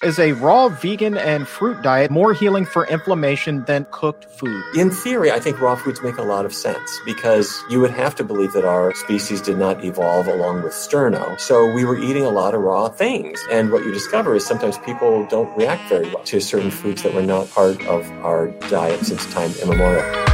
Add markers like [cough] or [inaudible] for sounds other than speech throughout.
Is a raw vegan and fruit diet more healing for inflammation than cooked food? In theory, I think raw foods make a lot of sense because you would have to believe that our species did not evolve along with sterno. So we were eating a lot of raw things. And what you discover is sometimes people don't react very well to certain foods that were not part of our diet since time immemorial.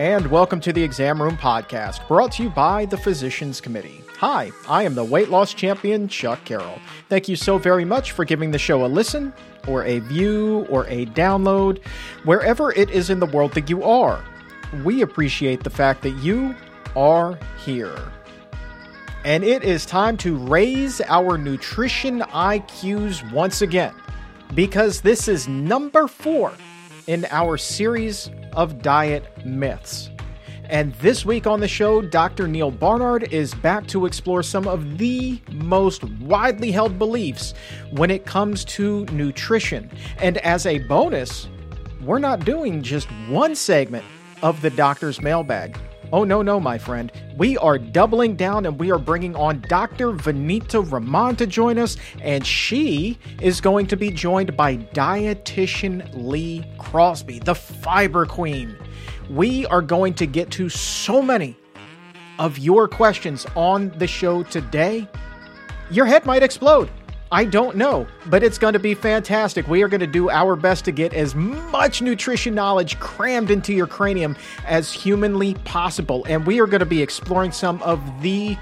And welcome to the Exam Room Podcast, brought to you by the Physicians Committee. Hi, I am the weight loss champion, Chuck Carroll. Thank you so very much for giving the show a listen, or a view, or a download, wherever it is in the world that you are. We appreciate the fact that you are here. And it is time to raise our nutrition IQs once again, because this is number four in our series of diet myths. And this week on the show, Dr. Neal Barnard is back to explore some of the most widely held beliefs when it comes to nutrition. And as a bonus, we're not doing just one segment of the doctor's mailbag. Oh, no, no, my friend. We are doubling down and we are bringing on Dr. Vanita Rahman to join us, and she is going to be joined by dietitian Lee Crosby, the fiber queen. We are going to get to so many of your questions on the show today. Your head might explode. I don't know, but it's going to be fantastic. We are going to do our best to get as much nutrition knowledge crammed into your cranium as humanly possible. And we are going to be exploring some of the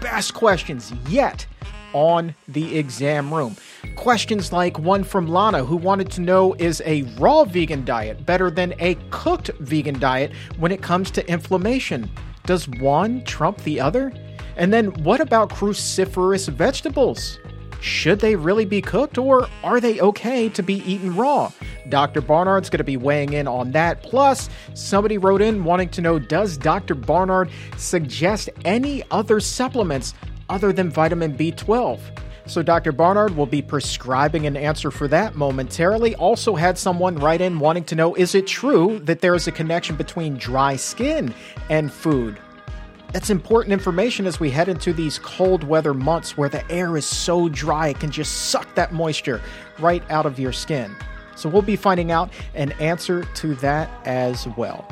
best questions yet on the exam room. Questions like one from Lana, who wanted to know is a raw vegan diet better than a cooked vegan diet when it comes to inflammation? Does one trump the other? And then what about cruciferous vegetables? Should they really be cooked or are they okay to be eaten raw? Dr. Barnard's going to be weighing in on that. Plus, somebody wrote in wanting to know Does Dr. Barnard suggest any other supplements other than vitamin B12? So, Dr. Barnard will be prescribing an answer for that momentarily. Also, had someone write in wanting to know Is it true that there is a connection between dry skin and food? That's important information as we head into these cold weather months where the air is so dry it can just suck that moisture right out of your skin. So we'll be finding out an answer to that as well.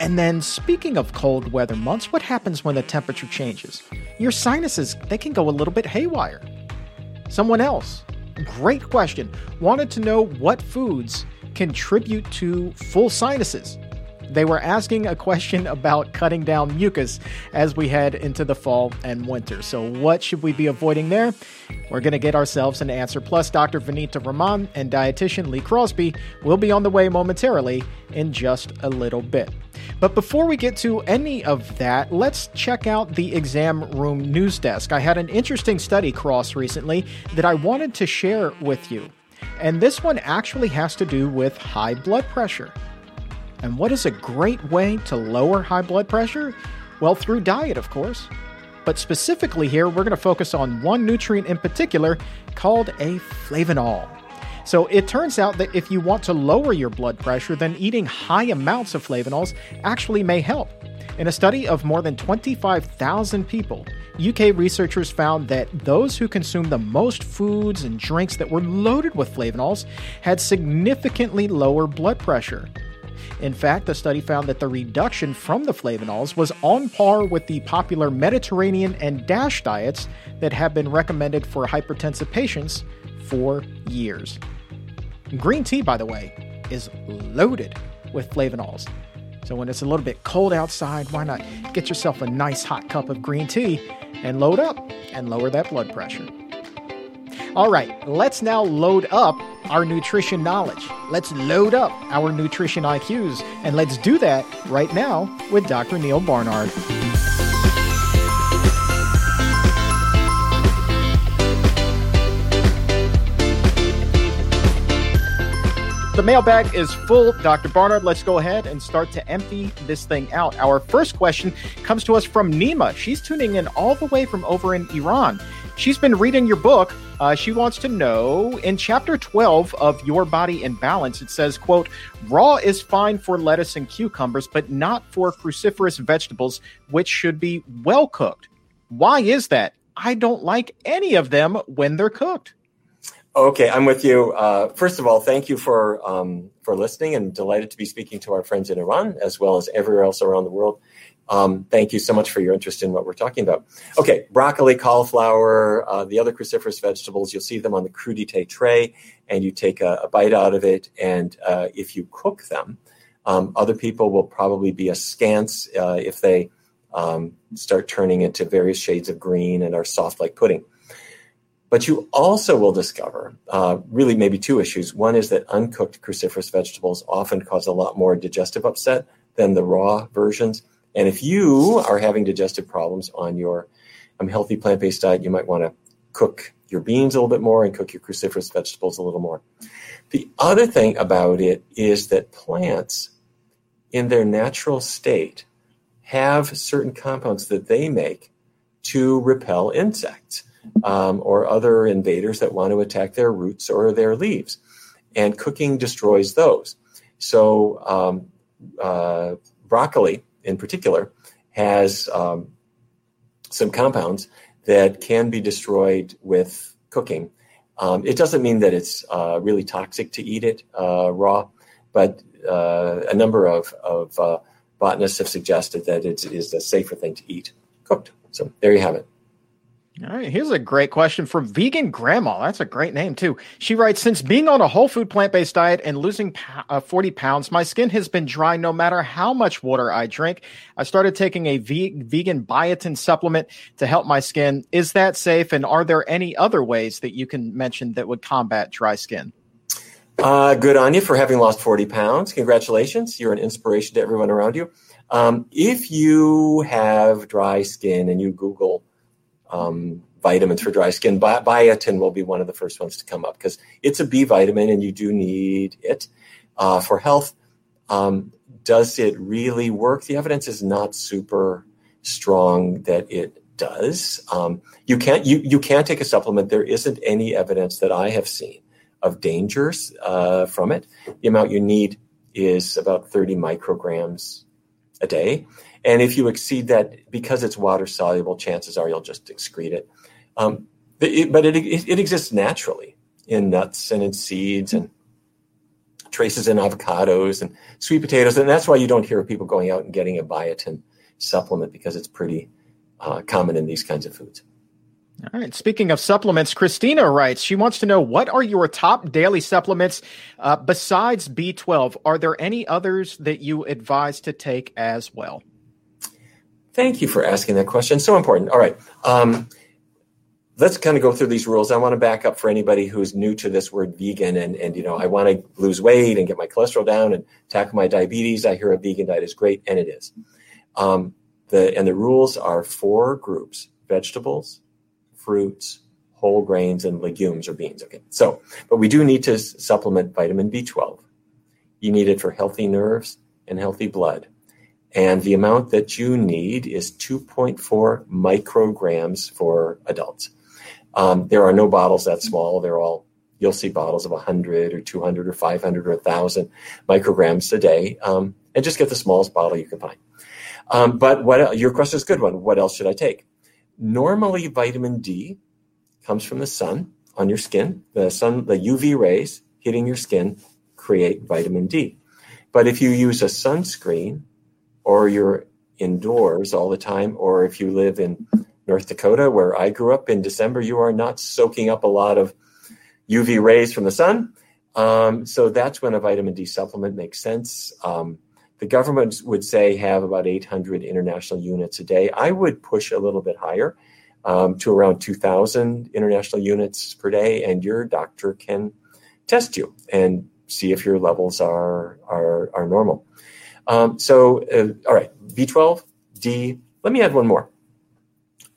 And then speaking of cold weather months, what happens when the temperature changes? Your sinuses, they can go a little bit haywire. Someone else, great question, wanted to know what foods contribute to full sinuses. They were asking a question about cutting down mucus as we head into the fall and winter. So, what should we be avoiding there? We're going to get ourselves an answer. Plus, Dr. Vanita Rahman and dietitian Lee Crosby will be on the way momentarily in just a little bit. But before we get to any of that, let's check out the exam room news desk. I had an interesting study cross recently that I wanted to share with you. And this one actually has to do with high blood pressure. And what is a great way to lower high blood pressure? Well, through diet, of course. But specifically here, we're going to focus on one nutrient in particular called a flavanol. So it turns out that if you want to lower your blood pressure, then eating high amounts of flavanols actually may help. In a study of more than 25,000 people, UK researchers found that those who consumed the most foods and drinks that were loaded with flavanols had significantly lower blood pressure. In fact, the study found that the reduction from the flavanols was on par with the popular Mediterranean and DASH diets that have been recommended for hypertensive patients for years. Green tea, by the way, is loaded with flavanols. So when it's a little bit cold outside, why not get yourself a nice hot cup of green tea and load up and lower that blood pressure? All right, let's now load up our nutrition knowledge. Let's load up our nutrition IQs, and let's do that right now with Dr. Neal Barnard. The mailbag is full. Dr. Barnard, let's go ahead and start to empty this thing out. Our first question comes to us from Nima. She's tuning in all the way from over in Iran. She's been reading your book. Uh, she wants to know in chapter 12 of Your Body in Balance, it says, quote, raw is fine for lettuce and cucumbers, but not for cruciferous vegetables, which should be well cooked. Why is that? I don't like any of them when they're cooked. Okay, I'm with you. Uh, first of all, thank you for um, for listening, and delighted to be speaking to our friends in Iran as well as everywhere else around the world. Um, thank you so much for your interest in what we're talking about. Okay, broccoli, cauliflower, uh, the other cruciferous vegetables, you'll see them on the crudité tray, and you take a, a bite out of it. And uh, if you cook them, um, other people will probably be askance uh, if they um, start turning into various shades of green and are soft like pudding. But you also will discover uh, really maybe two issues. One is that uncooked cruciferous vegetables often cause a lot more digestive upset than the raw versions. And if you are having digestive problems on your um, healthy plant based diet, you might want to cook your beans a little bit more and cook your cruciferous vegetables a little more. The other thing about it is that plants, in their natural state, have certain compounds that they make to repel insects um, or other invaders that want to attack their roots or their leaves. And cooking destroys those. So, um, uh, broccoli in particular has um, some compounds that can be destroyed with cooking. Um, it doesn't mean that it's uh, really toxic to eat it uh, raw, but uh, a number of, of uh, botanists have suggested that it is a safer thing to eat cooked. So there you have it. All right, here's a great question from Vegan Grandma. That's a great name, too. She writes Since being on a whole food plant based diet and losing uh, 40 pounds, my skin has been dry no matter how much water I drink. I started taking a vegan biotin supplement to help my skin. Is that safe? And are there any other ways that you can mention that would combat dry skin? Uh, good on you for having lost 40 pounds. Congratulations. You're an inspiration to everyone around you. Um, if you have dry skin and you Google, um, vitamins for dry skin. Bi- biotin will be one of the first ones to come up because it's a B vitamin and you do need it uh, for health. Um, does it really work? The evidence is not super strong that it does. Um, you can't you you can't take a supplement. There isn't any evidence that I have seen of dangers uh, from it. The amount you need is about 30 micrograms a day. And if you exceed that, because it's water soluble, chances are you'll just excrete it. Um, but it, it, it, exists naturally in nuts and in seeds and traces in avocados and sweet potatoes. And that's why you don't hear people going out and getting a biotin supplement because it's pretty uh, common in these kinds of foods. All right. Speaking of supplements, Christina writes, she wants to know what are your top daily supplements uh, besides B12? Are there any others that you advise to take as well? Thank you for asking that question. So important. All right. Um, let's kind of go through these rules. I want to back up for anybody who's new to this word vegan and, and you know, I want to lose weight and get my cholesterol down and tackle my diabetes. I hear a vegan diet is great, and it is. Um, the, and the rules are four groups vegetables, fruits, whole grains, and legumes or beans. Okay. So, but we do need to supplement vitamin B12. You need it for healthy nerves and healthy blood. And the amount that you need is 2.4 micrograms for adults. Um, there are no bottles that small. They're all, you'll see bottles of 100 or 200 or 500 or 1,000 micrograms a day. Um, and just get the smallest bottle you can find. Um, but what your question is a good one. What else should I take? Normally, vitamin D comes from the sun on your skin. The sun, the UV rays hitting your skin create vitamin D. But if you use a sunscreen or you're indoors all the time, or if you live in North Dakota, where I grew up in December, you are not soaking up a lot of UV rays from the sun. Um, so that's when a vitamin D supplement makes sense. Um, the government would say have about 800 international units a day. I would push a little bit higher um, to around 2,000 international units per day, and your doctor can test you and see if your levels are are, are normal. Um, so, uh, all right, B12, D. Let me add one more.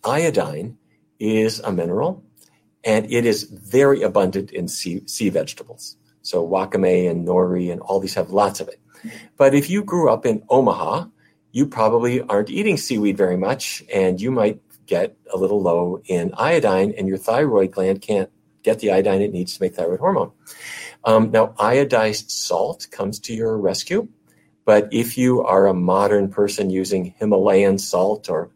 Iodine is a mineral, and it is very abundant in sea, sea vegetables. So, wakame and nori and all these have lots of it. But if you grew up in Omaha, you probably aren't eating seaweed very much, and you might get a little low in iodine, and your thyroid gland can't get the iodine it needs to make thyroid hormone. Um, now, iodized salt comes to your rescue, but if you are a modern person using Himalayan salt or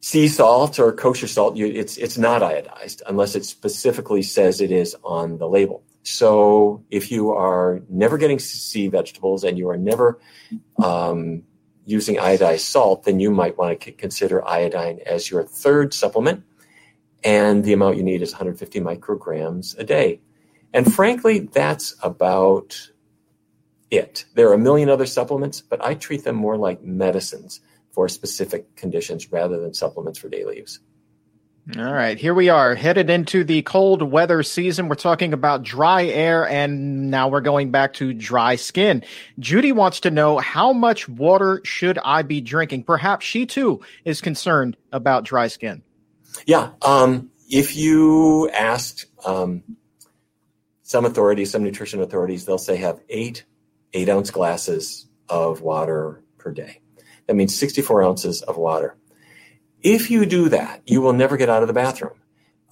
sea salt or kosher salt, you, it's it's not iodized unless it specifically says it is on the label. So if you are never getting sea vegetables and you are never um, using iodized salt, then you might want to consider iodine as your third supplement. And the amount you need is 150 micrograms a day. And frankly, that's about it. There are a million other supplements, but I treat them more like medicines for specific conditions rather than supplements for daily use. All right, here we are headed into the cold weather season. We're talking about dry air, and now we're going back to dry skin. Judy wants to know how much water should I be drinking? Perhaps she too is concerned about dry skin. Yeah, um, if you asked um, some authorities, some nutrition authorities, they'll say have eight eight ounce glasses of water per day. That means 64 ounces of water. If you do that, you will never get out of the bathroom.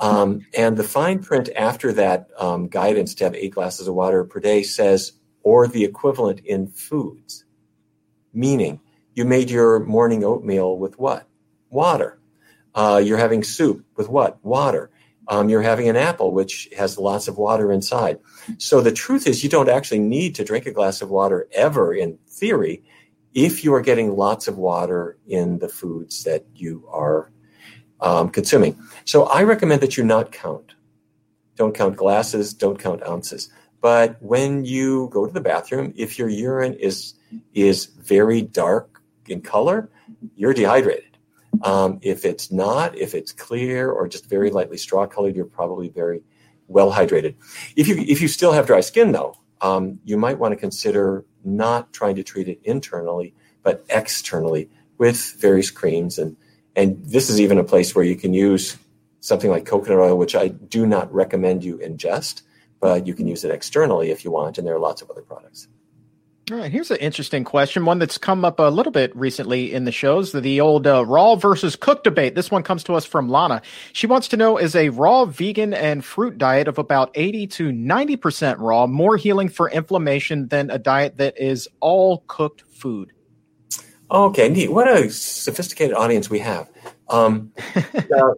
Um, and the fine print after that um, guidance to have eight glasses of water per day says, or the equivalent in foods, meaning you made your morning oatmeal with what? Water. Uh, you're having soup with what? Water. Um, you're having an apple, which has lots of water inside. So the truth is, you don't actually need to drink a glass of water ever in theory if you are getting lots of water in the foods that you are um, consuming. So I recommend that you not count. Don't count glasses, don't count ounces. But when you go to the bathroom, if your urine is is very dark in color, you're dehydrated. Um, if it's not, if it's clear or just very lightly straw colored, you're probably very well hydrated. If you if you still have dry skin though, um, you might want to consider not trying to treat it internally, but externally with various creams. And, and this is even a place where you can use something like coconut oil, which I do not recommend you ingest, but you can use it externally if you want. And there are lots of other products. All right, here's an interesting question, one that's come up a little bit recently in the shows, the, the old uh, raw versus cooked debate. This one comes to us from Lana. She wants to know is a raw vegan and fruit diet of about 80 to 90% raw more healing for inflammation than a diet that is all cooked food? Okay, neat. What a sophisticated audience we have. Um, [laughs] uh,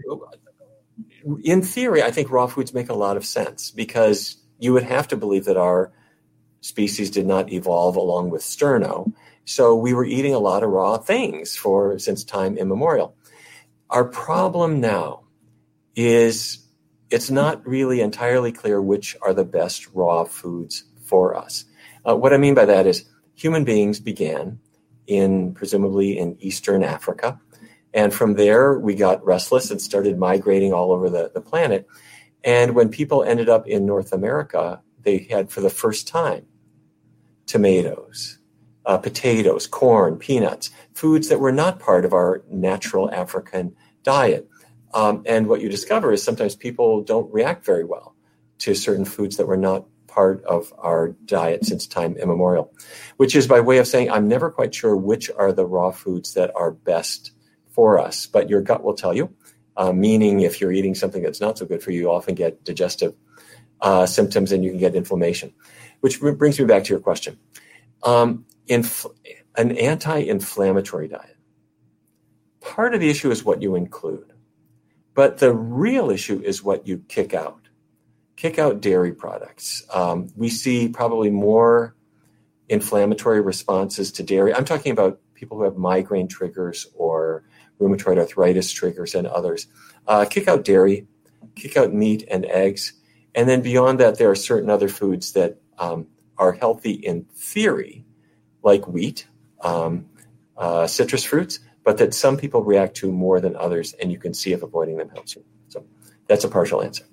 in theory, I think raw foods make a lot of sense because you would have to believe that our – species did not evolve along with sterno. So we were eating a lot of raw things for since time immemorial. Our problem now is it's not really entirely clear which are the best raw foods for us. Uh, what I mean by that is human beings began in presumably in Eastern Africa. And from there, we got restless and started migrating all over the, the planet. And when people ended up in North America, they had for the first time tomatoes, uh, potatoes, corn, peanuts, foods that were not part of our natural African diet. Um, and what you discover is sometimes people don't react very well to certain foods that were not part of our diet since time immemorial, which is by way of saying I'm never quite sure which are the raw foods that are best for us, but your gut will tell you. Uh, meaning, if you're eating something that's not so good for you, you often get digestive uh, symptoms and you can get inflammation. Which brings me back to your question. Um, inf- an anti inflammatory diet. Part of the issue is what you include, but the real issue is what you kick out. Kick out dairy products. Um, we see probably more inflammatory responses to dairy. I'm talking about people who have migraine triggers or rheumatoid arthritis triggers and others. Uh, kick out dairy, kick out meat and eggs. And then beyond that, there are certain other foods that um, are healthy in theory, like wheat, um, uh, citrus fruits, but that some people react to more than others, and you can see if avoiding them helps you. So that's a partial answer.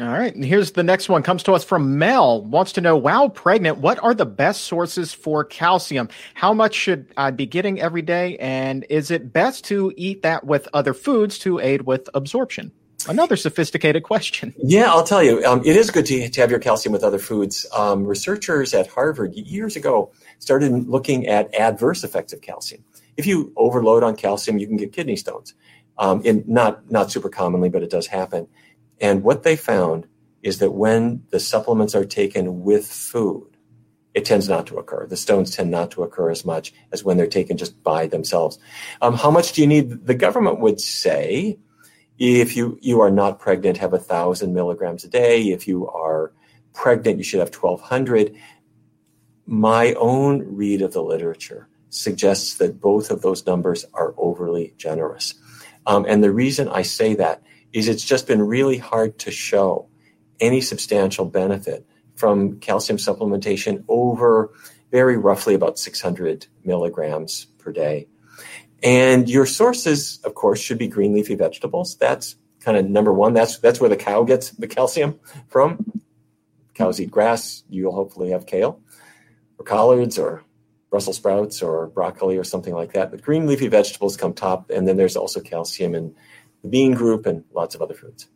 All right. And here's the next one comes to us from Mel. Wants to know, while pregnant, what are the best sources for calcium? How much should I be getting every day? And is it best to eat that with other foods to aid with absorption? Another sophisticated question. Yeah, I'll tell you. Um, it is good to, to have your calcium with other foods. Um, researchers at Harvard years ago started looking at adverse effects of calcium. If you overload on calcium, you can get kidney stones. um, in not not super commonly, but it does happen. And what they found is that when the supplements are taken with food, it tends not to occur. The stones tend not to occur as much as when they're taken just by themselves. Um, how much do you need? The government would say if you, you are not pregnant, have a thousand milligrams a day. If you are pregnant, you should have 1200. My own read of the literature suggests that both of those numbers are overly generous. Um, and the reason I say that is it's just been really hard to show any substantial benefit from calcium supplementation over very roughly about 600 milligrams per day. And your sources, of course, should be green leafy vegetables. That's kind of number one. That's that's where the cow gets the calcium from. Cows eat grass. You'll hopefully have kale or collards or Brussels sprouts or broccoli or something like that. But green leafy vegetables come top, and then there's also calcium in the bean group and lots of other foods.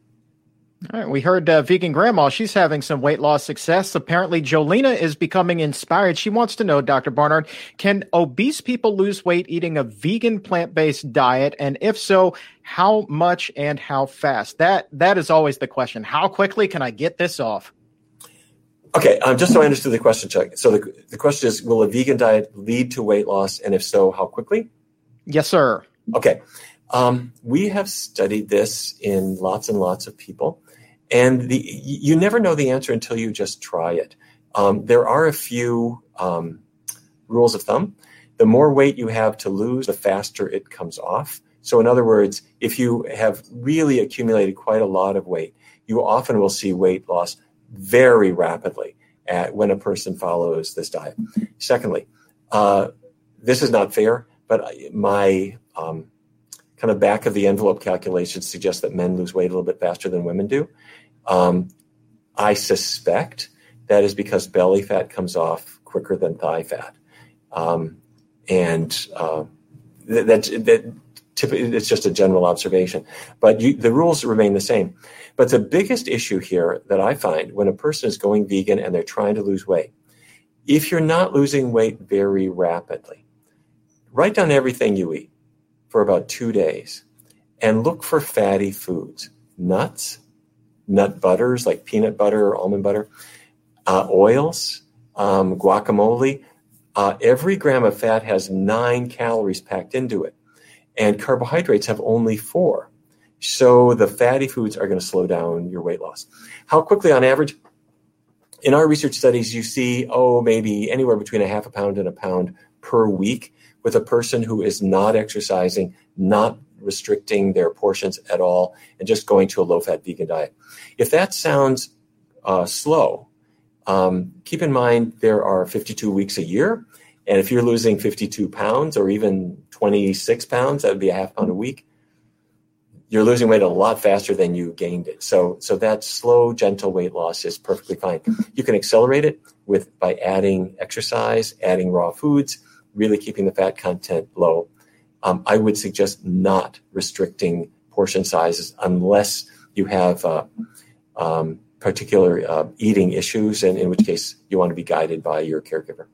All right, we heard uh, vegan grandma. She's having some weight loss success. Apparently, Jolena is becoming inspired. She wants to know, Dr. Barnard, can obese people lose weight eating a vegan plant-based diet? And if so, how much and how fast? That that is always the question. How quickly can I get this off? Okay, um, just so I understood the question, Chuck. So the, the question is, will a vegan diet lead to weight loss? And if so, how quickly? Yes, sir. Okay. Um, we have studied this in lots and lots of people. And the, you never know the answer until you just try it. Um, there are a few um, rules of thumb. The more weight you have to lose, the faster it comes off. So, in other words, if you have really accumulated quite a lot of weight, you often will see weight loss very rapidly at, when a person follows this diet. Secondly, uh, this is not fair, but my um, kind of back of the envelope calculations suggest that men lose weight a little bit faster than women do. Um, I suspect that is because belly fat comes off quicker than thigh fat. Um, and uh, that, that, that it's just a general observation. But you, the rules remain the same. But the biggest issue here that I find when a person is going vegan and they're trying to lose weight, if you're not losing weight very rapidly, write down everything you eat for about two days and look for fatty foods, nuts, nut butters like peanut butter or almond butter, uh, oils, um, guacamole. Uh, every gram of fat has nine calories packed into it, and carbohydrates have only four. So the fatty foods are going to slow down your weight loss. How quickly, on average? In our research studies, you see, oh, maybe anywhere between a half a pound and a pound per week with a person who is not exercising, not restricting their portions at all, and just going to a low fat vegan diet. If that sounds uh, slow, um, keep in mind there are 52 weeks a year. And if you're losing 52 pounds or even 26 pounds, that would be a half pound a week. You're losing weight a lot faster than you gained it. So, so that slow, gentle weight loss is perfectly fine. You can accelerate it with by adding exercise, adding raw foods, really keeping the fat content low. Um, I would suggest not restricting portion sizes unless you have uh, um, particular uh, eating issues, and in which case you want to be guided by your caregiver.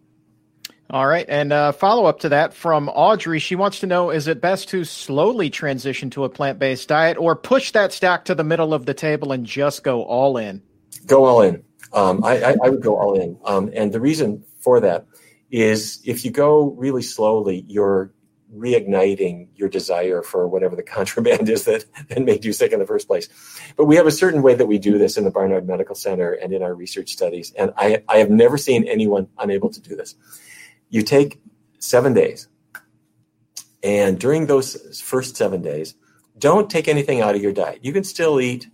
All right. And uh, follow up to that from Audrey. She wants to know is it best to slowly transition to a plant based diet or push that stack to the middle of the table and just go all in? Go all in. Um, I, I, I, would go all in. Um, and the reason for that is if you go really slowly, you're reigniting your desire for whatever the [laughs] contraband is that, that made you sick in the first place. But we have a certain way that we do this in the Barnard Medical Center and in our research studies. And I, I have never seen anyone unable to do this. You take seven days, and during those first seven days, don't take anything out of your diet. You can still eat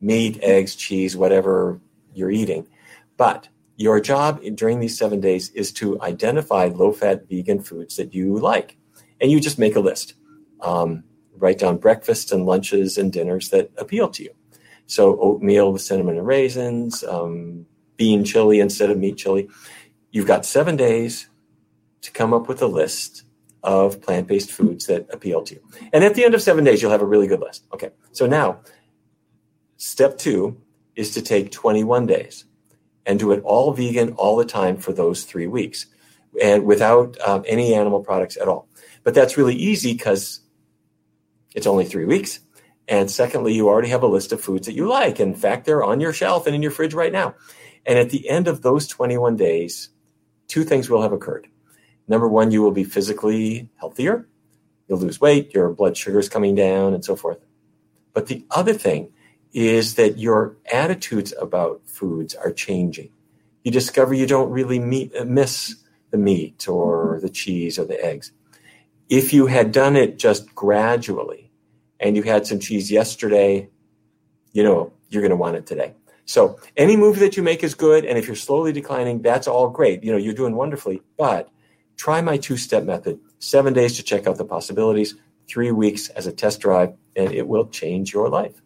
meat, eggs, cheese, whatever you're eating, but your job during these seven days is to identify low fat vegan foods that you like. And you just make a list. Um, write down breakfasts and lunches and dinners that appeal to you. So, oatmeal with cinnamon and raisins, um, bean chili instead of meat chili. You've got seven days to come up with a list of plant based foods that appeal to you. And at the end of seven days, you'll have a really good list. Okay. So now, step two is to take 21 days and do it all vegan all the time for those three weeks and without um, any animal products at all. But that's really easy because it's only three weeks. And secondly, you already have a list of foods that you like. In fact, they're on your shelf and in your fridge right now. And at the end of those 21 days, two things will have occurred. Number one, you will be physically healthier. You'll lose weight, your blood sugar is coming down, and so forth. But the other thing is that your attitudes about foods are changing. You discover you don't really meet, uh, miss the meat or the cheese or the eggs. If you had done it just gradually and you had some cheese yesterday, you know, you're going to want it today. So any move that you make is good. And if you're slowly declining, that's all great. You know, you're doing wonderfully, but try my two step method seven days to check out the possibilities, three weeks as a test drive, and it will change your life.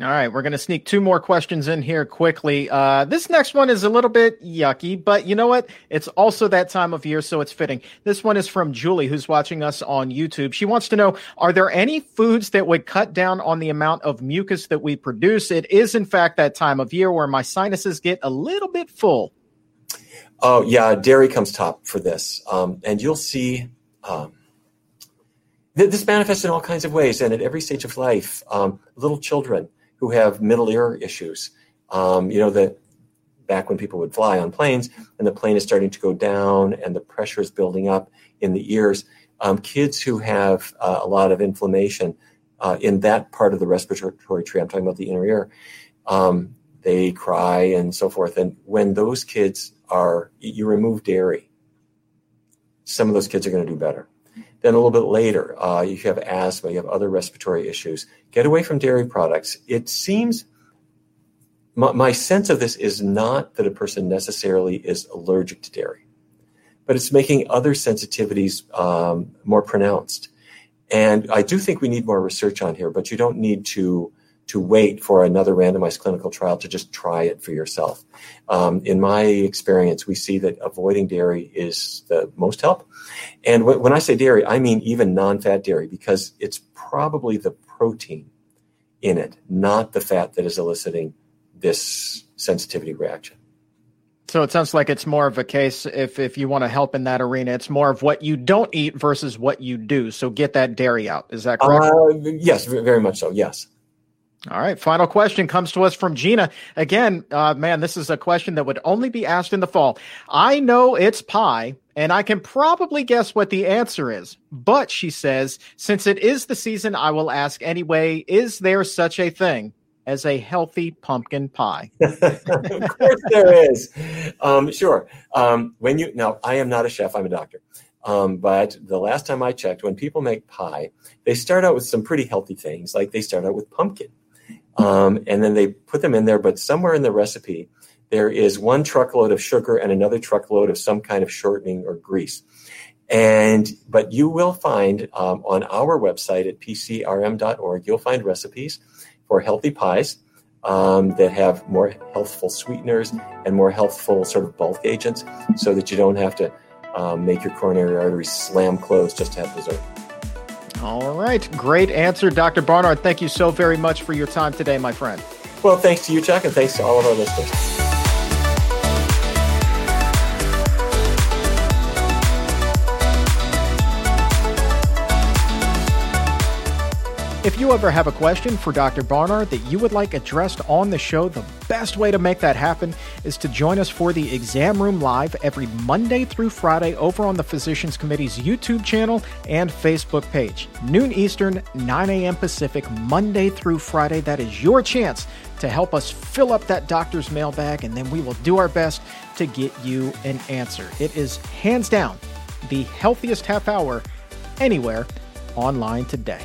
All right, we're going to sneak two more questions in here quickly. Uh, this next one is a little bit yucky, but you know what? It's also that time of year, so it's fitting. This one is from Julie, who's watching us on YouTube. She wants to know Are there any foods that would cut down on the amount of mucus that we produce? It is, in fact, that time of year where my sinuses get a little bit full. Oh, yeah, dairy comes top for this. Um, and you'll see. Um, this manifests in all kinds of ways and at every stage of life. Um, little children, who have middle ear issues. Um, you know, that back when people would fly on planes and the plane is starting to go down and the pressure is building up in the ears. Um, kids who have uh, a lot of inflammation uh, in that part of the respiratory tree, I'm talking about the inner ear, um, they cry and so forth. And when those kids are, you remove dairy, some of those kids are going to do better. Then a little bit later, uh, you have asthma, you have other respiratory issues. Get away from dairy products. It seems my, my sense of this is not that a person necessarily is allergic to dairy, but it's making other sensitivities um, more pronounced. And I do think we need more research on here, but you don't need to to wait for another randomized clinical trial to just try it for yourself. Um, in my experience, we see that avoiding dairy is the most help. And w- when I say dairy, I mean even non fat dairy because it's probably the protein in it, not the fat that is eliciting this sensitivity reaction. So it sounds like it's more of a case if if you want to help in that arena, it's more of what you don't eat versus what you do. So get that dairy out. Is that correct? Uh, yes, very much so. Yes. All right. Final question comes to us from Gina. Again, uh, man, this is a question that would only be asked in the fall. I know it's pie, and I can probably guess what the answer is. But she says, since it is the season, I will ask anyway is there such a thing as a healthy pumpkin pie? [laughs] of course there is. Um, sure. Um, when you now, I am not a chef, I'm a doctor. Um, but the last time I checked, when people make pie, they start out with some pretty healthy things, like they start out with pumpkin um, and then they put them in there. But somewhere in the recipe, there is one truckload of sugar and another truckload of some kind of shortening or grease. And but you will find um, on our website at pcrm.org, you'll find recipes for healthy pies um, that have more healthful sweeteners and more healthful sort of bulk agents, so that you don't have to um, make your coronary arteries slam closed just to have dessert. All right. Great answer, Dr. Barnard. Thank you so very much for your time today, my friend. Well, thanks to you, Chuck, and thanks to all of our listeners. If you ever have a question for Dr. Barnard that you would like addressed on the show, the best way to make that happen is to join us for the Exam Room Live every Monday through Friday over on the Physicians Committee's YouTube channel and Facebook page. Noon Eastern, 9 a.m. Pacific, Monday through Friday. That is your chance to help us fill up that doctor's mailbag, and then we will do our best to get you an answer. It is hands down the healthiest half hour anywhere online today.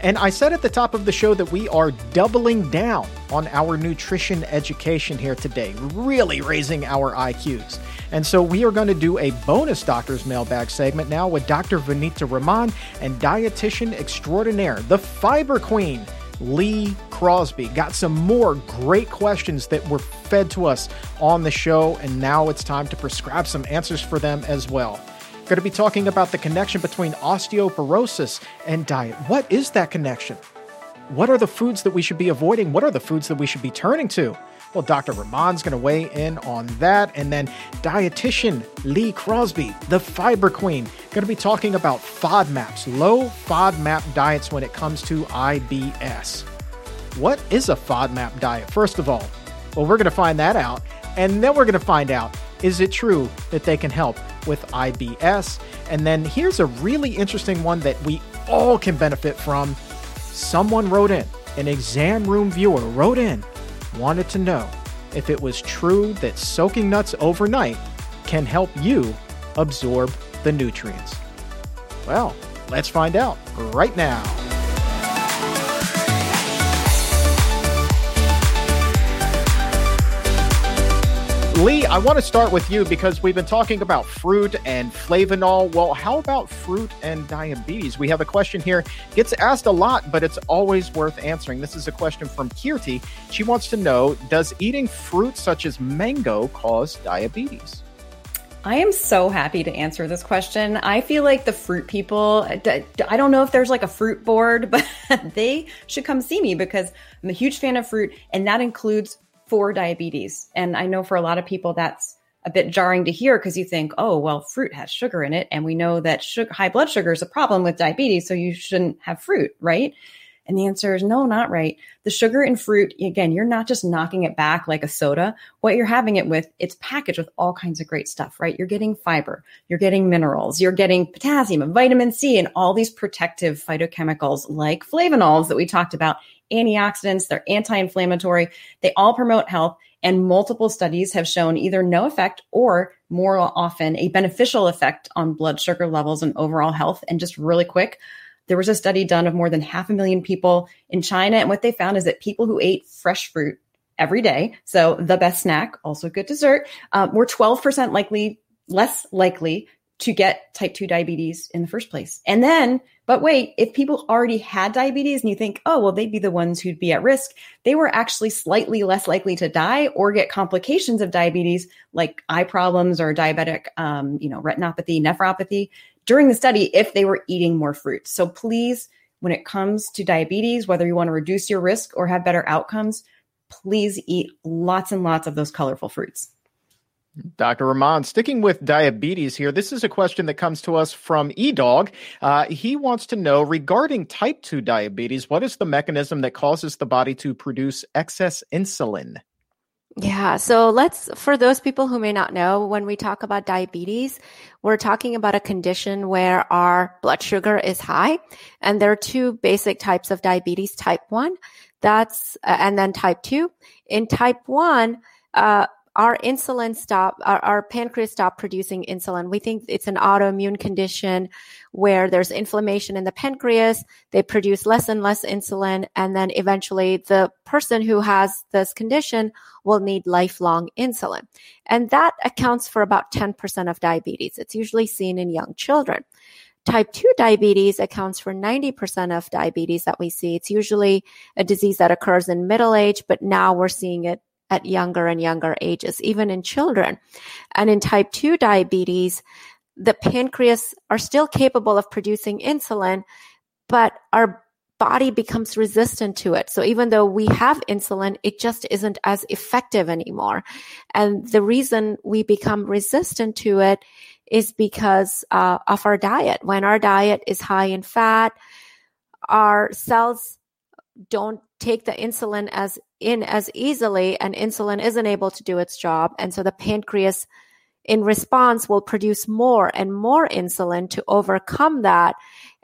And I said at the top of the show that we are doubling down on our nutrition education here today, really raising our IQs. And so we are going to do a bonus doctor's mailbag segment now with Dr. Vanita Rahman and dietitian extraordinaire, the fiber queen, Lee Crosby. Got some more great questions that were fed to us on the show, and now it's time to prescribe some answers for them as well. Going to be talking about the connection between osteoporosis and diet. What is that connection? What are the foods that we should be avoiding? What are the foods that we should be turning to Well, Dr. Rahman's going to weigh in on that. And then dietitian Lee Crosby, the fiber queen, going to be talking about FODMAPs, low FODMAP diets when it comes to IBS. What is a FODMAP diet, first of all? Well, we're going to find that out. And then we're going to find out is it true that they can help with IBS? And then here's a really interesting one that we all can benefit from. Someone wrote in, an exam room viewer wrote in, wanted to know if it was true that soaking nuts overnight can help you absorb the nutrients. Well, let's find out right now. Lee, I want to start with you because we've been talking about fruit and flavanol. Well, how about fruit and diabetes? We have a question here. Gets asked a lot, but it's always worth answering. This is a question from Kirti. She wants to know Does eating fruit such as mango cause diabetes? I am so happy to answer this question. I feel like the fruit people, I don't know if there's like a fruit board, [laughs] but they should come see me because I'm a huge fan of fruit, and that includes for diabetes. And I know for a lot of people that's a bit jarring to hear because you think, oh, well, fruit has sugar in it. And we know that sugar, high blood sugar is a problem with diabetes. So you shouldn't have fruit, right? And the answer is no, not right. The sugar in fruit, again, you're not just knocking it back like a soda. What you're having it with, it's packaged with all kinds of great stuff, right? You're getting fiber, you're getting minerals, you're getting potassium and vitamin C and all these protective phytochemicals like flavanols that we talked about antioxidants, they're anti inflammatory, they all promote health. And multiple studies have shown either no effect or more often a beneficial effect on blood sugar levels and overall health. And just really quick, there was a study done of more than half a million people in China. And what they found is that people who ate fresh fruit every day, so the best snack, also good dessert, uh, were 12% likely, less likely to get type 2 diabetes in the first place. And then, but wait, if people already had diabetes and you think, oh, well, they'd be the ones who'd be at risk, they were actually slightly less likely to die or get complications of diabetes like eye problems or diabetic, um, you know, retinopathy, nephropathy during the study if they were eating more fruit. So please, when it comes to diabetes, whether you want to reduce your risk or have better outcomes, please eat lots and lots of those colorful fruits. Dr. Rahman, sticking with diabetes here, this is a question that comes to us from eDog. Uh, he wants to know regarding type 2 diabetes, what is the mechanism that causes the body to produce excess insulin? Yeah, so let's, for those people who may not know, when we talk about diabetes, we're talking about a condition where our blood sugar is high. And there are two basic types of diabetes type 1, that's, uh, and then type 2. In type 1, uh, our insulin stop, our, our, pancreas stop producing insulin. We think it's an autoimmune condition where there's inflammation in the pancreas. They produce less and less insulin. And then eventually the person who has this condition will need lifelong insulin. And that accounts for about 10% of diabetes. It's usually seen in young children. Type 2 diabetes accounts for 90% of diabetes that we see. It's usually a disease that occurs in middle age, but now we're seeing it at younger and younger ages, even in children. And in type 2 diabetes, the pancreas are still capable of producing insulin, but our body becomes resistant to it. So even though we have insulin, it just isn't as effective anymore. And the reason we become resistant to it is because uh, of our diet. When our diet is high in fat, our cells don't take the insulin as in as easily and insulin isn't able to do its job. And so the pancreas in response will produce more and more insulin to overcome that.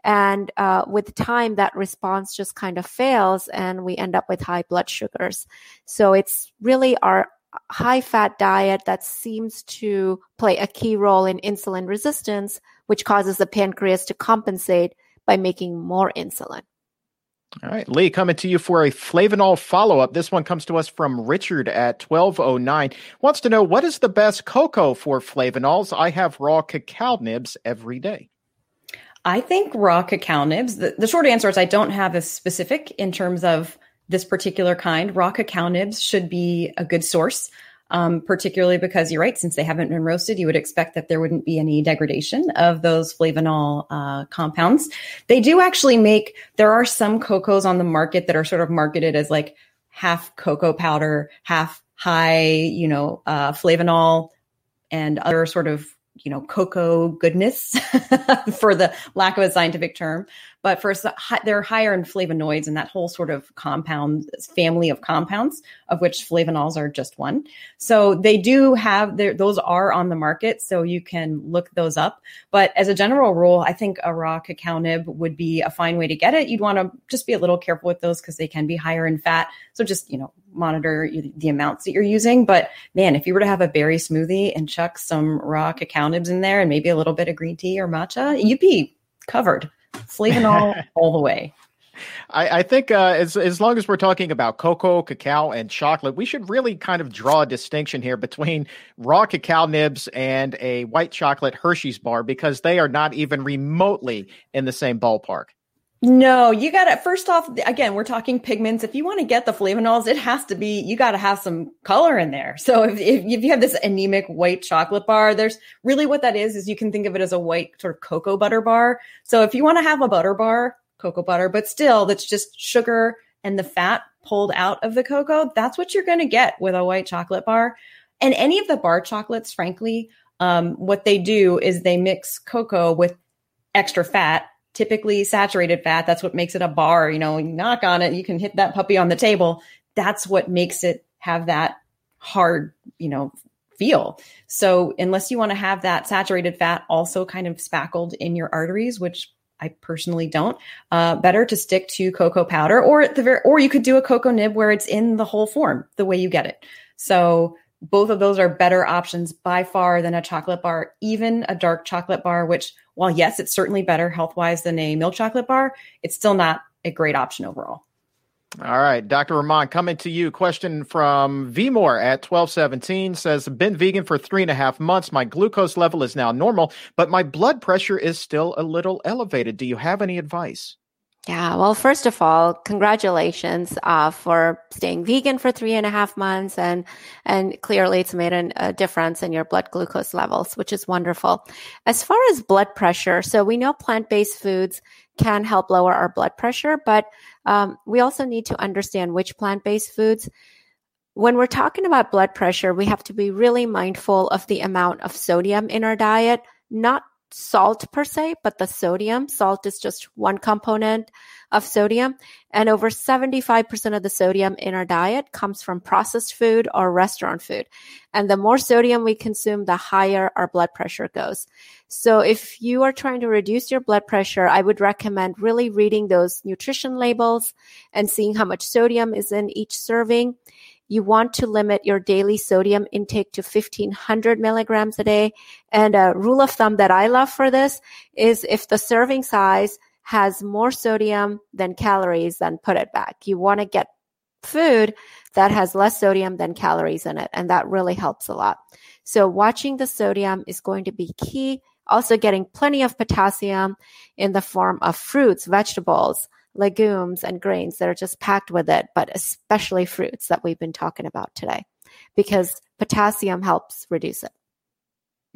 And uh, with time that response just kind of fails and we end up with high blood sugars. So it's really our high fat diet that seems to play a key role in insulin resistance which causes the pancreas to compensate by making more insulin all right, Lee, coming to you for a flavanol follow up. This one comes to us from Richard at 1209. Wants to know what is the best cocoa for flavanols? I have raw cacao nibs every day. I think raw cacao nibs, the, the short answer is I don't have a specific in terms of this particular kind. Raw cacao nibs should be a good source um, particularly because you're right, since they haven't been roasted, you would expect that there wouldn't be any degradation of those flavanol uh, compounds. They do actually make, there are some cocos on the market that are sort of marketed as like half cocoa powder, half high, you know, uh, flavanol and other sort of you know cocoa goodness [laughs] for the lack of a scientific term but for they're higher in flavonoids and that whole sort of compound family of compounds of which flavanols are just one so they do have those are on the market so you can look those up but as a general rule i think a raw cacao nib would be a fine way to get it you'd want to just be a little careful with those because they can be higher in fat so just you know monitor the amounts that you're using. But man, if you were to have a berry smoothie and chuck some raw cacao nibs in there and maybe a little bit of green tea or matcha, you'd be covered. Flavanol [laughs] all the way. I, I, think uh, as as long as we're talking about cocoa, cacao, and chocolate, we should really kind of draw a distinction here between raw cacao nibs and a white chocolate Hershey's bar because they are not even remotely in the same ballpark. No, you got to first off again, we're talking pigments. If you want to get the flavanols, it has to be you got to have some color in there. So if, if, if you have this anemic white chocolate bar, there's really what that is is you can think of it as a white sort of cocoa butter bar. So if you want to have a butter bar, cocoa butter, but still that's just sugar and the fat pulled out of the cocoa, that's what you're going to get with a white chocolate bar. And any of the bar chocolates, frankly, um, what they do is they mix cocoa with extra fat typically saturated fat. That's what makes it a bar. You know, you knock on it, you can hit that puppy on the table. That's what makes it have that hard, you know, feel. So unless you want to have that saturated fat also kind of spackled in your arteries, which I personally don't, uh, better to stick to cocoa powder or the very, or you could do a cocoa nib where it's in the whole form, the way you get it. So both of those are better options by far than a chocolate bar, even a dark chocolate bar, which while yes, it's certainly better health wise than a milk chocolate bar, it's still not a great option overall. All right, Dr. Rahman, coming to you. Question from Vmore at 1217 says, Been vegan for three and a half months. My glucose level is now normal, but my blood pressure is still a little elevated. Do you have any advice? Yeah, well, first of all, congratulations uh, for staying vegan for three and a half months, and and clearly it's made an, a difference in your blood glucose levels, which is wonderful. As far as blood pressure, so we know plant based foods can help lower our blood pressure, but um, we also need to understand which plant based foods. When we're talking about blood pressure, we have to be really mindful of the amount of sodium in our diet, not salt per se, but the sodium. Salt is just one component of sodium. And over 75% of the sodium in our diet comes from processed food or restaurant food. And the more sodium we consume, the higher our blood pressure goes. So if you are trying to reduce your blood pressure, I would recommend really reading those nutrition labels and seeing how much sodium is in each serving you want to limit your daily sodium intake to 1500 milligrams a day. And a rule of thumb that I love for this is if the serving size has more sodium than calories, then put it back. You want to get food that has less sodium than calories in it. And that really helps a lot. So watching the sodium is going to be key. Also getting plenty of potassium in the form of fruits, vegetables, legumes and grains that are just packed with it, but especially fruits that we've been talking about today because potassium helps reduce it.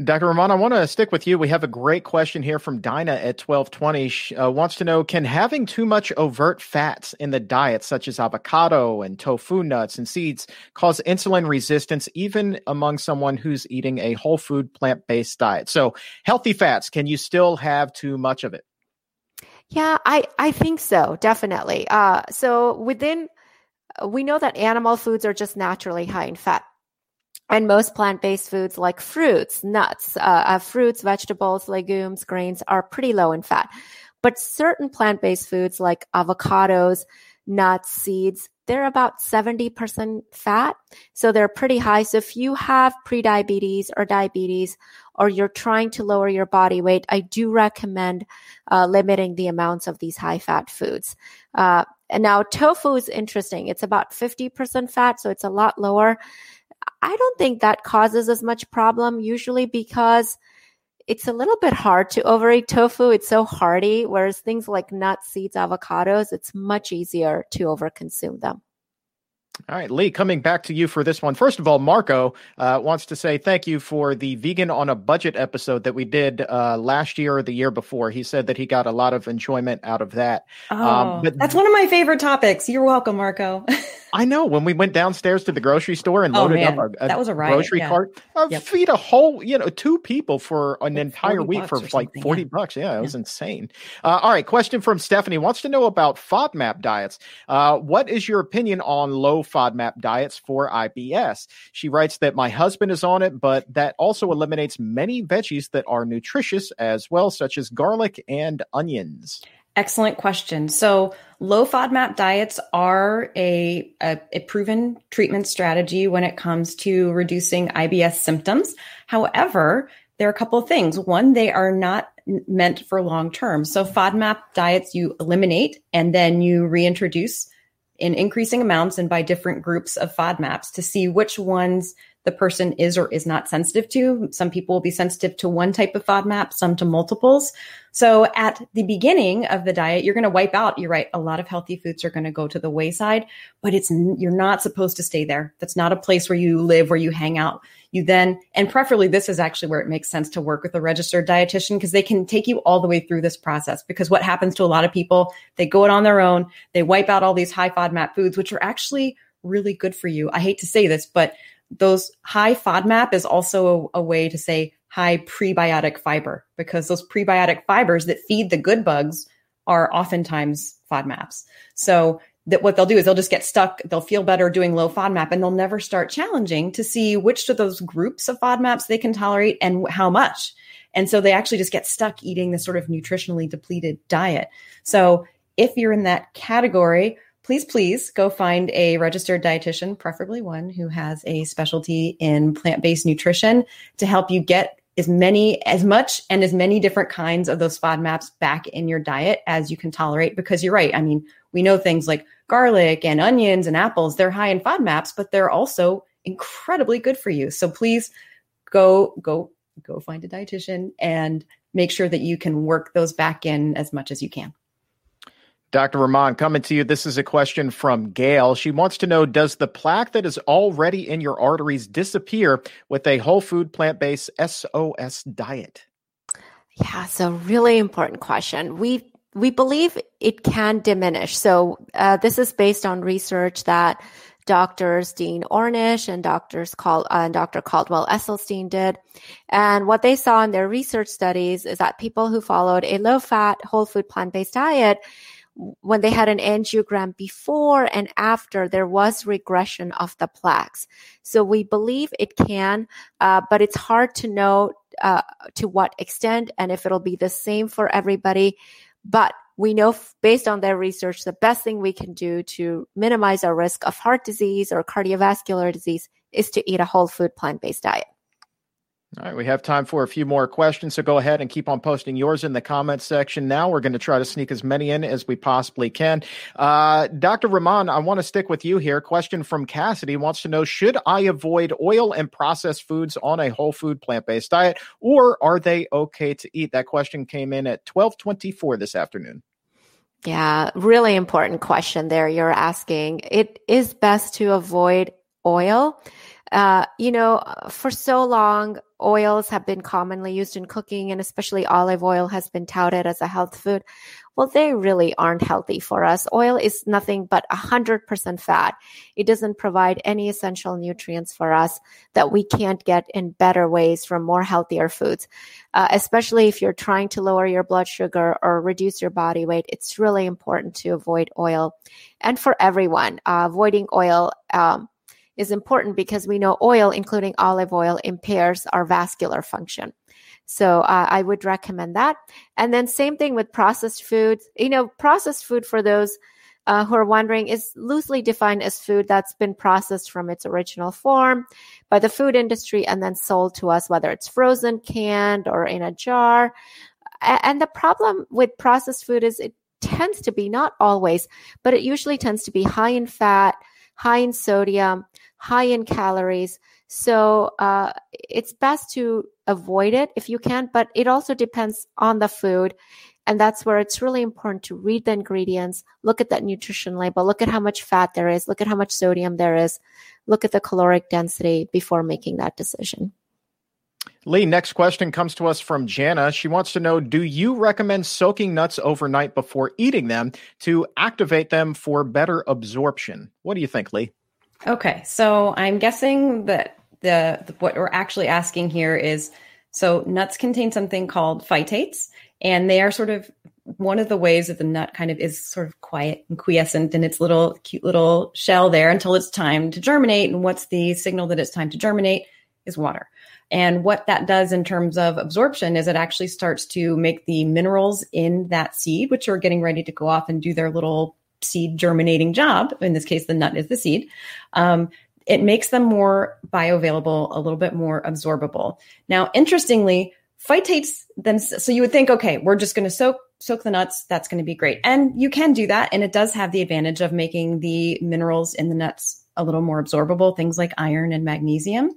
Dr. Rahman, I want to stick with you. We have a great question here from Dinah at 1220. She uh, wants to know Can having too much overt fats in the diet, such as avocado and tofu nuts and seeds, cause insulin resistance even among someone who's eating a whole food plant based diet? So, healthy fats, can you still have too much of it? Yeah, I, I think so, definitely. Uh, so within, uh, we know that animal foods are just naturally high in fat. And most plant based foods like fruits, nuts, uh, uh, fruits, vegetables, legumes, grains are pretty low in fat. But certain plant based foods like avocados, nuts, seeds, they're about 70% fat. So they're pretty high. So if you have prediabetes or diabetes, or you're trying to lower your body weight, I do recommend uh, limiting the amounts of these high fat foods. Uh, and now tofu is interesting. It's about 50% fat, so it's a lot lower. I don't think that causes as much problem usually because it's a little bit hard to overeat tofu. It's so hearty, whereas things like nuts, seeds, avocados, it's much easier to overconsume them. All right, Lee, coming back to you for this one. First of all, Marco uh, wants to say thank you for the vegan on a budget episode that we did uh, last year or the year before. He said that he got a lot of enjoyment out of that. Um, oh, um, but that's one of my favorite topics. You're welcome, Marco. [laughs] I know when we went downstairs to the grocery store and Oh, loaded man. up our a That was a riot, grocery yeah. cart, uh, Yep. feed a whole, you know, two people for an Like entire week for like 40 yeah. bucks. Yeah, it was insane. Uh, all right. Question from Stephanie wants to know about FODMAP diets. Uh, what is your opinion on low FODMAP diets for IBS? She writes that my husband is on it, but that also eliminates many veggies that are nutritious as well, such as garlic and onions. Excellent question. So, low FODMAP diets are a, a, a proven treatment strategy when it comes to reducing IBS symptoms. However, there are a couple of things. One, they are not meant for long term. So, FODMAP diets you eliminate and then you reintroduce in increasing amounts and by different groups of FODMAPs to see which ones the person is or is not sensitive to. Some people will be sensitive to one type of FODMAP, some to multiples. So at the beginning of the diet, you're going to wipe out. You're right. A lot of healthy foods are going to go to the wayside, but it's you're not supposed to stay there. That's not a place where you live, where you hang out. You then, and preferably, this is actually where it makes sense to work with a registered dietitian because they can take you all the way through this process. Because what happens to a lot of people, they go it on their own. They wipe out all these high FODMAP foods, which are actually really good for you. I hate to say this, but those high FODMAP is also a, a way to say high prebiotic fiber because those prebiotic fibers that feed the good bugs are oftentimes FODMAPs. So that what they'll do is they'll just get stuck. They'll feel better doing low FODMAP and they'll never start challenging to see which of those groups of FODMAPs they can tolerate and how much. And so they actually just get stuck eating this sort of nutritionally depleted diet. So if you're in that category, please, please go find a registered dietitian, preferably one who has a specialty in plant based nutrition to help you get as many, as much, and as many different kinds of those FODMAPs back in your diet as you can tolerate. Because you're right. I mean, we know things like garlic and onions and apples, they're high in FODMAPs, but they're also incredibly good for you. So please go, go, go find a dietitian and make sure that you can work those back in as much as you can. Dr. Rahman, coming to you. This is a question from Gail. She wants to know Does the plaque that is already in your arteries disappear with a whole food, plant based SOS diet? Yeah, so really important question. We we believe it can diminish. So uh, this is based on research that doctors Dean Ornish and doctors Cal- uh, and Dr. Caldwell Esselstyn did. And what they saw in their research studies is that people who followed a low fat, whole food, plant based diet, when they had an angiogram before and after, there was regression of the plaques. So we believe it can, uh, but it's hard to know uh, to what extent and if it'll be the same for everybody. But we know f- based on their research, the best thing we can do to minimize our risk of heart disease or cardiovascular disease is to eat a whole food plant based diet. All right, we have time for a few more questions, so go ahead and keep on posting yours in the comments section now. We're going to try to sneak as many in as we possibly can. Uh, Dr. Rahman, I want to stick with you here. Question from Cassidy wants to know Should I avoid oil and processed foods on a whole food plant based diet, or are they okay to eat? That question came in at 1224 this afternoon. Yeah, really important question there you're asking. It is best to avoid oil. Uh, you know, for so long, oils have been commonly used in cooking, and especially olive oil has been touted as a health food. Well, they really aren't healthy for us. Oil is nothing but 100% fat. It doesn't provide any essential nutrients for us that we can't get in better ways from more healthier foods. Uh, especially if you're trying to lower your blood sugar or reduce your body weight, it's really important to avoid oil. And for everyone, uh, avoiding oil, um, is important because we know oil, including olive oil, impairs our vascular function. So uh, I would recommend that. And then same thing with processed foods. You know, processed food for those uh, who are wondering is loosely defined as food that's been processed from its original form by the food industry and then sold to us, whether it's frozen, canned, or in a jar. And the problem with processed food is it tends to be not always, but it usually tends to be high in fat, high in sodium, high in calories. So uh, it's best to avoid it if you can, but it also depends on the food. And that's where it's really important to read the ingredients, look at that nutrition label, look at how much fat there is, look at how much sodium there is, look at the caloric density before making that decision. Lee, next question comes to us from Jana. She wants to know Do you recommend soaking nuts overnight before eating them to activate them for better absorption? What do you think, Lee? Okay, so I'm guessing that the, the what we're actually asking here is so nuts contain something called phytates, and they are sort of one of the ways that the nut kind of is sort of quiet and quiescent in its little cute little shell there until it's time to germinate. And what's the signal that it's time to germinate is water. And what that does in terms of absorption is it actually starts to make the minerals in that seed, which are getting ready to go off and do their little seed germinating job. In this case, the nut is the seed. Um, it makes them more bioavailable, a little bit more absorbable. Now, interestingly, phytates then so you would think okay we're just going to soak soak the nuts that's going to be great and you can do that and it does have the advantage of making the minerals in the nuts a little more absorbable things like iron and magnesium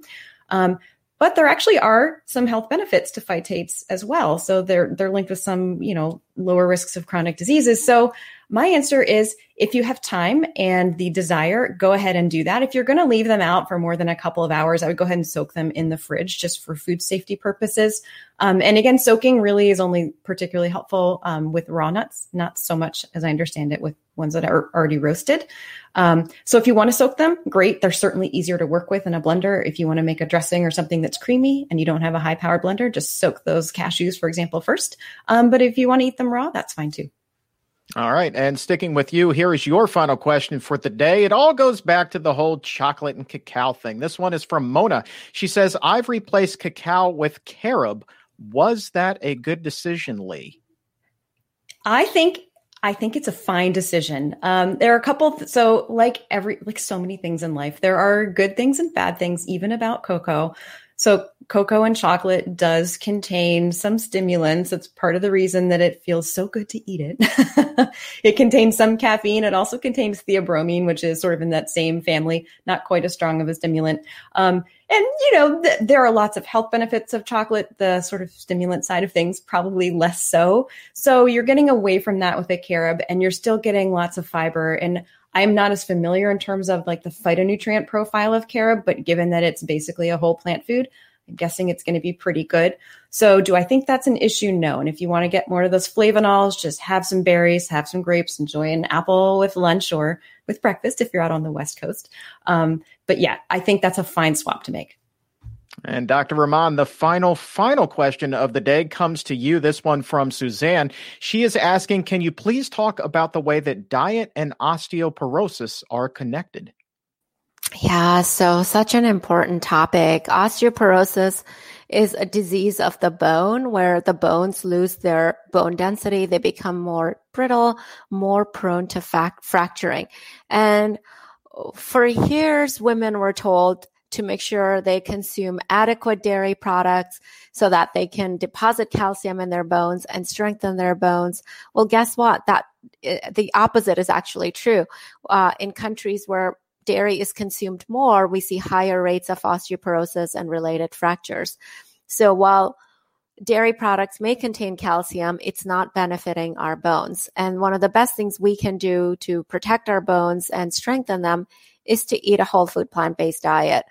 um, but there actually are some health benefits to phytates as well. So they're they're linked with some, you know, lower risks of chronic diseases. So my answer is if you have time and the desire, go ahead and do that. If you're going to leave them out for more than a couple of hours, I would go ahead and soak them in the fridge just for food safety purposes. Um, and again, soaking really is only particularly helpful um, with raw nuts, not so much as I understand it with ones that are already roasted. Um, so if you want to soak them, great. They're certainly easier to work with in a blender. If you want to make a dressing or something that's creamy and you don't have a high power blender, just soak those cashews, for example, first. Um, but if you want to eat them raw, that's fine too. All right. And sticking with you, here is your final question for the day. It all goes back to the whole chocolate and cacao thing. This one is from Mona. She says, I've replaced cacao with carob. Was that a good decision, Lee? I think I think it's a fine decision. Um, there are a couple. Th- so, like every, like so many things in life, there are good things and bad things, even about cocoa. So, cocoa and chocolate does contain some stimulants. It's part of the reason that it feels so good to eat it. [laughs] it contains some caffeine. It also contains theobromine, which is sort of in that same family, not quite as strong of a stimulant. Um, and you know th- there are lots of health benefits of chocolate the sort of stimulant side of things probably less so so you're getting away from that with a carob and you're still getting lots of fiber and i'm not as familiar in terms of like the phytonutrient profile of carob but given that it's basically a whole plant food i'm guessing it's going to be pretty good. So do i think that's an issue? No. And if you want to get more of those flavanols just have some berries have some grapes enjoy an apple with lunch or with breakfast if you're out on the west coast. Um, but yeah, I think that's a fine swap to make. And Dr. Rahman, the final, final question of the day comes to you. This one from Suzanne. She is asking Can you please talk about the way that diet and osteoporosis are connected? Yeah, so such an important topic. Osteoporosis is a disease of the bone where the bones lose their bone density. They become more brittle, more prone to fact- fracturing. And for years, women were told to make sure they consume adequate dairy products so that they can deposit calcium in their bones and strengthen their bones. Well, guess what? That eh, the opposite is actually true. Uh, in countries where dairy is consumed more, we see higher rates of osteoporosis and related fractures. So while dairy products may contain calcium, it's not benefiting our bones. And one of the best things we can do to protect our bones and strengthen them is to eat a whole food plant based diet.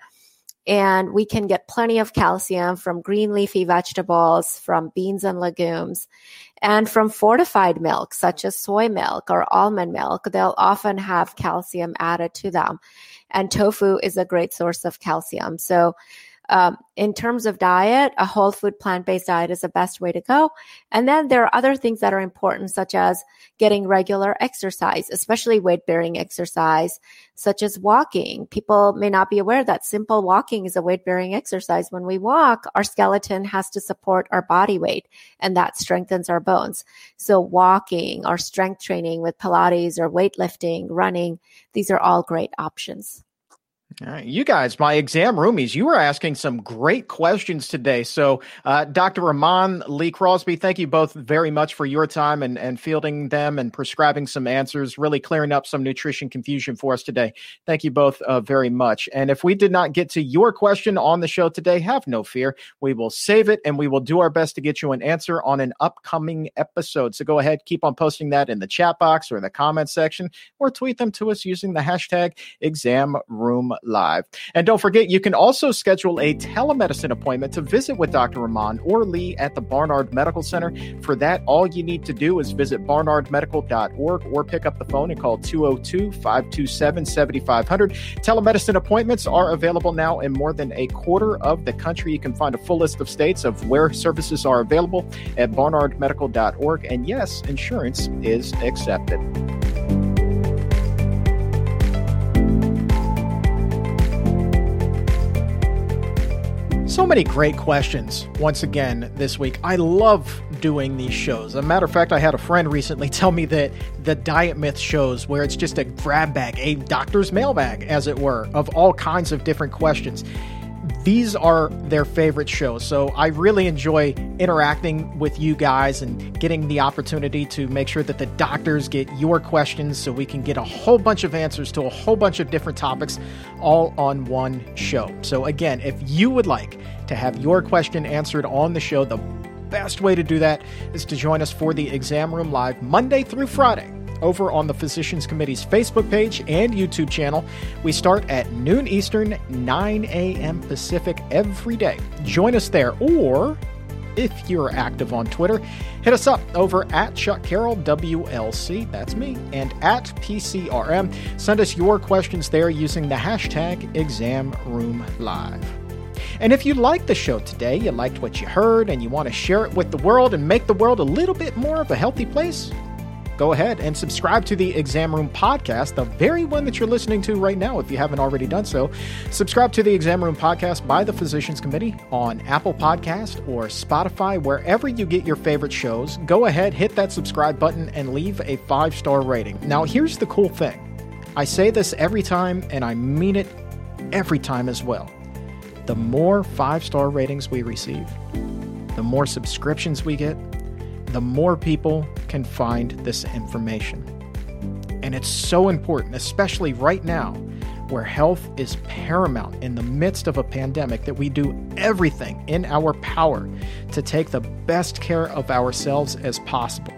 And we can get plenty of calcium from green leafy vegetables, from beans and legumes, and from fortified milk, such as soy milk or almond milk. They'll often have calcium added to them. And tofu is a great source of calcium. So um, in terms of diet, a whole food plant based diet is the best way to go. And then there are other things that are important, such as getting regular exercise, especially weight bearing exercise, such as walking. People may not be aware that simple walking is a weight bearing exercise. When we walk, our skeleton has to support our body weight, and that strengthens our bones. So, walking or strength training with Pilates or weightlifting, running, these are all great options. All right, you guys, my exam roomies, you were asking some great questions today. So, uh, Dr. Rahman, Lee Crosby, thank you both very much for your time and, and fielding them and prescribing some answers, really clearing up some nutrition confusion for us today. Thank you both uh, very much. And if we did not get to your question on the show today, have no fear. We will save it and we will do our best to get you an answer on an upcoming episode. So, go ahead, keep on posting that in the chat box or in the comment section or tweet them to us using the hashtag exam room Live. And don't forget, you can also schedule a telemedicine appointment to visit with Dr. Rahman or Lee at the Barnard Medical Center. For that, all you need to do is visit barnardmedical.org or pick up the phone and call 202 527 7500. Telemedicine appointments are available now in more than a quarter of the country. You can find a full list of states of where services are available at barnardmedical.org. And yes, insurance is accepted. So many great questions once again this week. I love doing these shows. As a matter of fact, I had a friend recently [laughs] tell me that the Diet Myth shows, where it's just a grab bag, a doctor's mailbag, as it were, of all kinds of different questions these are their favorite shows. So I really enjoy interacting with you guys and getting the opportunity to make sure that the doctors get your questions so we can get a whole bunch of answers to a whole bunch of different topics all on one show. So, again, if you would like to have your question answered on the show, the best way to do that is to join us for the Exam Room Live Monday through Friday over on the Physicians Committee's Facebook page and YouTube channel. We start at noon Eastern, 9 a.m. Pacific every day. Join us there, or if you're active on Twitter, hit us up over at Chuck Carroll WLC, that's me, and at PCRM. Send us your questions there using the hashtag ExamRoomLive. And if you liked the show today, you liked what you heard, and you want to share it with the world and make the world a little bit more of a healthy place, go ahead and subscribe to the Exam Room podcast, the very one that you're listening to right now, if you haven't already done so. Subscribe to the Exam Room podcast by the Physicians Committee on Apple Podcast or Spotify, wherever you get your favorite shows. Go ahead, hit that subscribe button, and leave a five star rating. Now, here's the cool thing I say this every time, and I mean it every time as well. The more five star ratings we receive, the more subscriptions we get, the more people can find this information. And it's so important, especially right now, where health is paramount in the midst of a pandemic, that we do everything in our power to take the best care of ourselves as possible.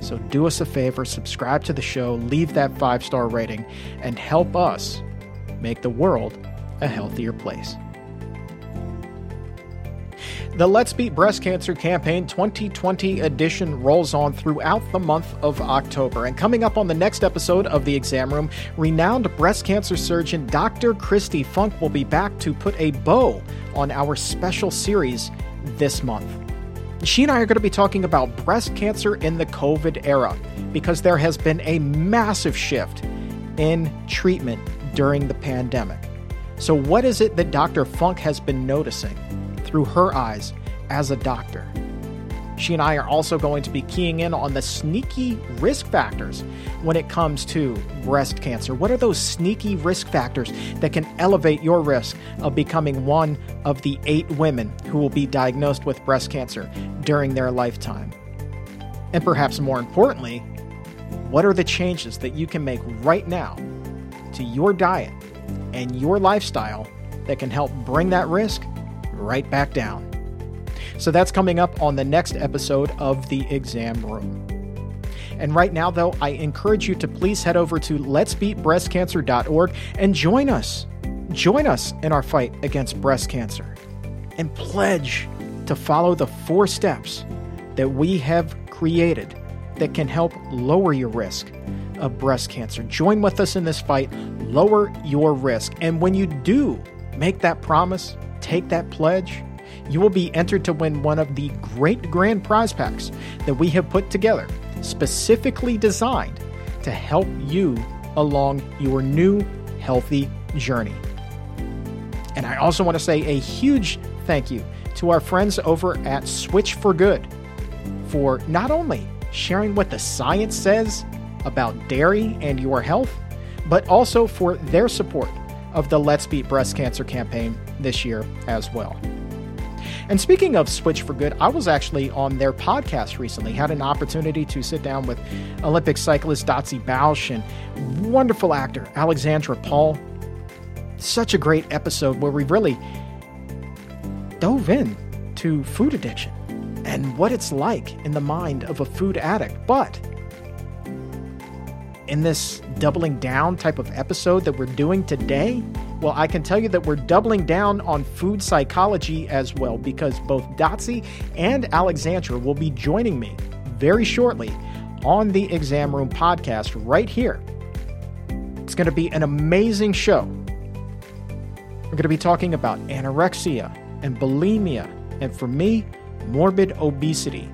So do us a favor, subscribe to the show, leave that five star rating, and help us make the world a healthier place. The Let's Beat Breast Cancer Campaign 2020 edition rolls on throughout the month of October. And coming up on the next episode of the exam room, renowned breast cancer surgeon Dr. Kristi Funk will be back to put a bow on our special series this month. She and I are going to be talking about breast cancer in the COVID era because there has been a massive shift in treatment during the pandemic. So, what is it that Dr. Funk has been noticing? Through her eyes as a doctor. She and I are also going to be keying in on the sneaky risk factors when it comes to breast cancer. What are those sneaky risk factors that can elevate your risk of becoming one of the eight women who will be diagnosed with breast cancer during their lifetime? And perhaps more importantly, what are the changes that you can make right now to your diet and your lifestyle that can help bring that risk right back down. So that's coming up on the next episode of The Exam Room. And right now, though, I encourage you to please head over to letsbeatbreastcancer.org and join us. Join us in our fight against breast cancer and pledge to follow the four steps that we have created that can help lower your risk of breast cancer. Join with us in this fight, lower your risk. And when you do make that promise, take that pledge, you will be entered to win one of the great grand prize packs that we have put together, specifically designed to help you along your new healthy journey. And I also want to say a huge thank you to our friends over at Switch for Good for not only sharing what the science says about dairy and your health, but also for their support of the Let's Beat Breast Cancer campaign this year as well. And speaking of Switch for Good, I was actually on their podcast recently, had an opportunity to sit down with Olympic cyclist Dotsie Bausch and wonderful actor Alexandra Paul. Such a great episode where we really dove in to food addiction and what it's like in the mind of a food addict. But in this doubling down type of episode that we're doing today, Well, I can tell you that we're doubling down on food psychology as well because both Dotsie and Alexandra will be joining me very shortly on the Exam Room podcast right here. It's going to be an amazing show. We're going to be talking about anorexia and bulimia, and for me, morbid obesity.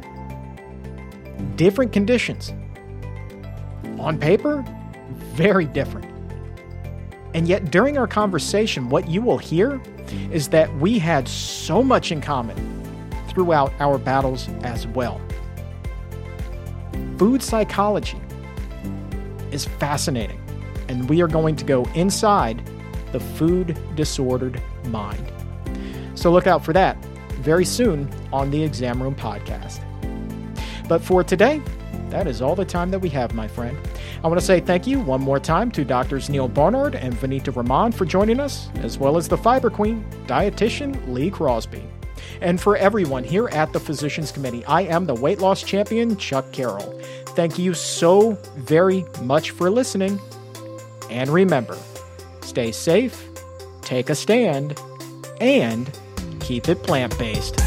Different conditions. On paper, very different. And yet, during our conversation, what you will hear is that we had so much in common throughout our battles as well. Food psychology is fascinating, and we are going to go inside the food disordered mind. So look out for that very soon on the Exam Room podcast. But for today, that is all the time that we have, my friend. I want to say thank you one more time to Doctors Neal Barnard and Vanita Rahman for joining us, as well as the Fiber Queen, dietitian Lee Crosby. And for everyone here at the Physicians Committee, I am the weight loss champion, Chuck Carroll. Thank you so very much for listening. And remember, stay safe, take a stand, and keep it plant based.